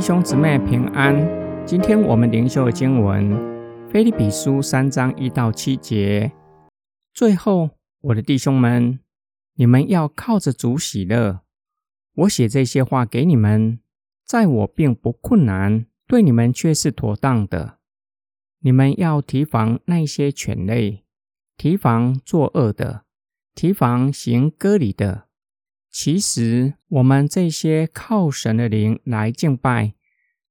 弟兄姊妹平安。今天我们灵修的经文《菲利比书》三章一到七节。最后，我的弟兄们，你们要靠着主喜乐。我写这些话给你们，在我并不困难，对你们却是妥当的。你们要提防那些犬类，提防作恶的，提防行割礼的。其实，我们这些靠神的灵来敬拜，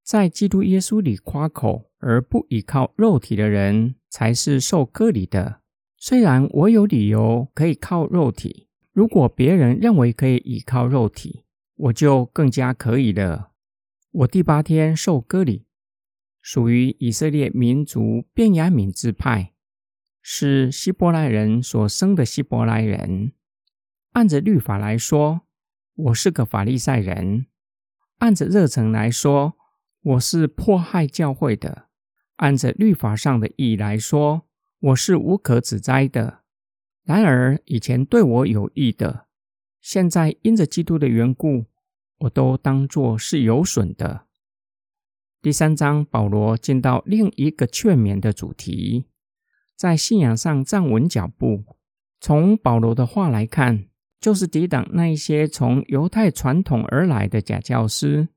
在基督耶稣里夸口而不依靠肉体的人，才是受割礼的。虽然我有理由可以靠肉体，如果别人认为可以依靠肉体，我就更加可以了。我第八天受割礼，属于以色列民族便雅悯支派，是希伯来人所生的希伯来人。按着律法来说，我是个法利赛人；按着热诚来说，我是迫害教会的；按着律法上的意义来说，我是无可指摘的。然而，以前对我有益的，现在因着基督的缘故，我都当作是有损的。第三章，保罗进到另一个劝勉的主题，在信仰上站稳脚步。从保罗的话来看。就是抵挡那一些从犹太传统而来的假教师。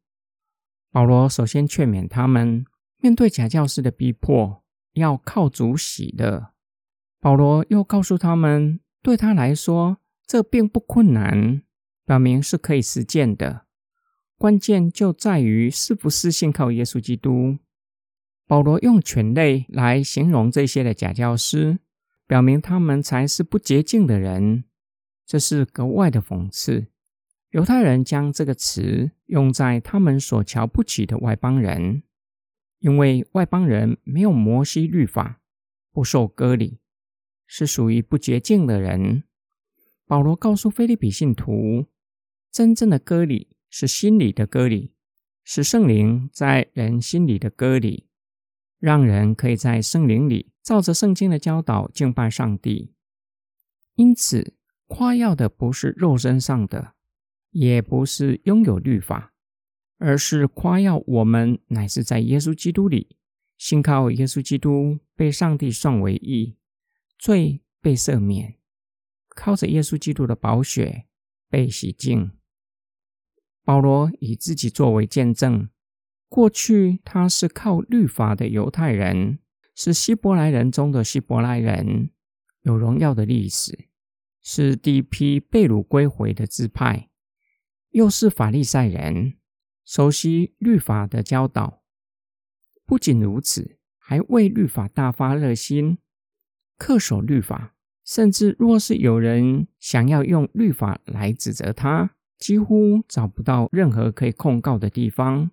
保罗首先劝勉他们，面对假教师的逼迫，要靠主喜乐。保罗又告诉他们，对他来说，这并不困难，表明是可以实践的。关键就在于是不是信靠耶稣基督。保罗用犬类来形容这些的假教师，表明他们才是不洁净的人。这是格外的讽刺。犹太人将这个词用在他们所瞧不起的外邦人，因为外邦人没有摩西律法，不受割礼，是属于不洁净的人。保罗告诉菲利比信徒，真正的割礼是心里的割礼，是圣灵在人心里的割礼，让人可以在圣灵里照着圣经的教导敬拜上帝。因此。夸耀的不是肉身上的，也不是拥有律法，而是夸耀我们乃是在耶稣基督里，信靠耶稣基督被上帝算为义，罪被赦免，靠着耶稣基督的宝血被洗净。保罗以自己作为见证，过去他是靠律法的犹太人，是希伯来人中的希伯来人，有荣耀的历史。是第一批被掳归回的支派，又是法利赛人，熟悉律法的教导。不仅如此，还为律法大发热心，恪守律法。甚至若是有人想要用律法来指责他，几乎找不到任何可以控告的地方。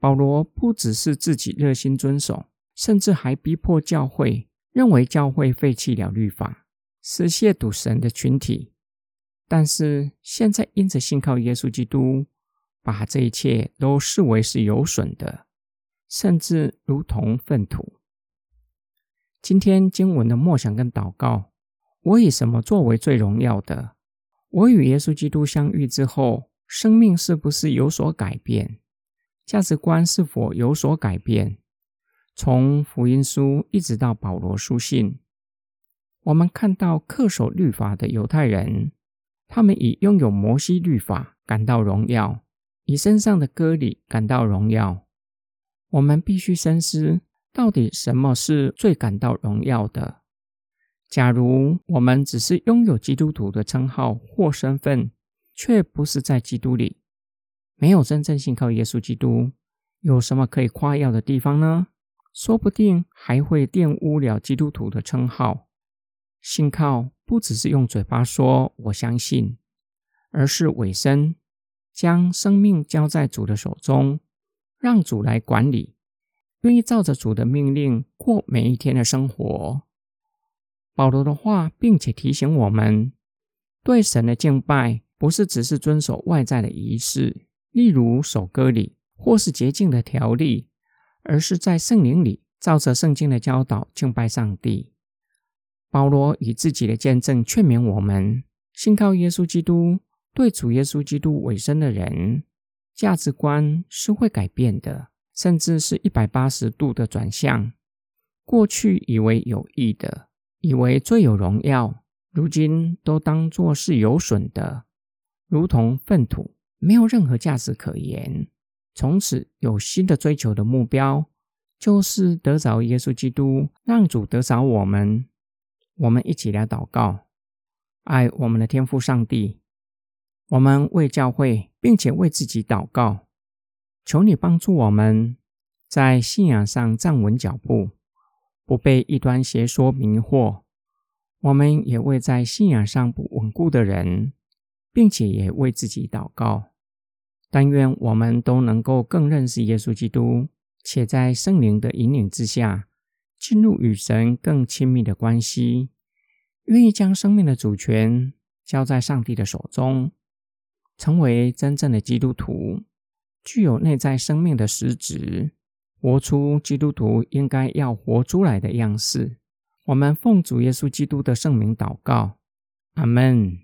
保罗不只是自己热心遵守，甚至还逼迫教会，认为教会废弃了律法。是亵渎神的群体，但是现在因着信靠耶稣基督，把这一切都视为是有损的，甚至如同粪土。今天经文的默想跟祷告，我以什么作为最荣耀的？我与耶稣基督相遇之后，生命是不是有所改变？价值观是否有所改变？从福音书一直到保罗书信。我们看到恪守律法的犹太人，他们以拥有摩西律法感到荣耀，以身上的割礼感到荣耀。我们必须深思，到底什么是最感到荣耀的？假如我们只是拥有基督徒的称号或身份，却不是在基督里，没有真正信靠耶稣基督，有什么可以夸耀的地方呢？说不定还会玷污了基督徒的称号。信靠不只是用嘴巴说“我相信”，而是委身，将生命交在主的手中，让主来管理，愿意照着主的命令过每一天的生活。保罗的话，并且提醒我们，对神的敬拜不是只是遵守外在的仪式，例如守歌礼或是洁净的条例，而是在圣灵里照着圣经的教导敬拜上帝。保罗以自己的见证劝勉我们：信靠耶稣基督、对主耶稣基督委身的人，价值观是会改变的，甚至是一百八十度的转向。过去以为有益的，以为最有荣耀，如今都当作是有损的，如同粪土，没有任何价值可言。从此有新的追求的目标，就是得着耶稣基督，让主得着我们。我们一起来祷告，爱我们的天父上帝。我们为教会，并且为自己祷告，求你帮助我们在信仰上站稳脚步，不被异端邪说迷惑。我们也为在信仰上不稳固的人，并且也为自己祷告。但愿我们都能够更认识耶稣基督，且在圣灵的引领之下，进入与神更亲密的关系，愿意将生命的主权交在上帝的手中，成为真正的基督徒，具有内在生命的实质，活出基督徒应该要活出来的样式。我们奉主耶稣基督的圣名祷告，阿门。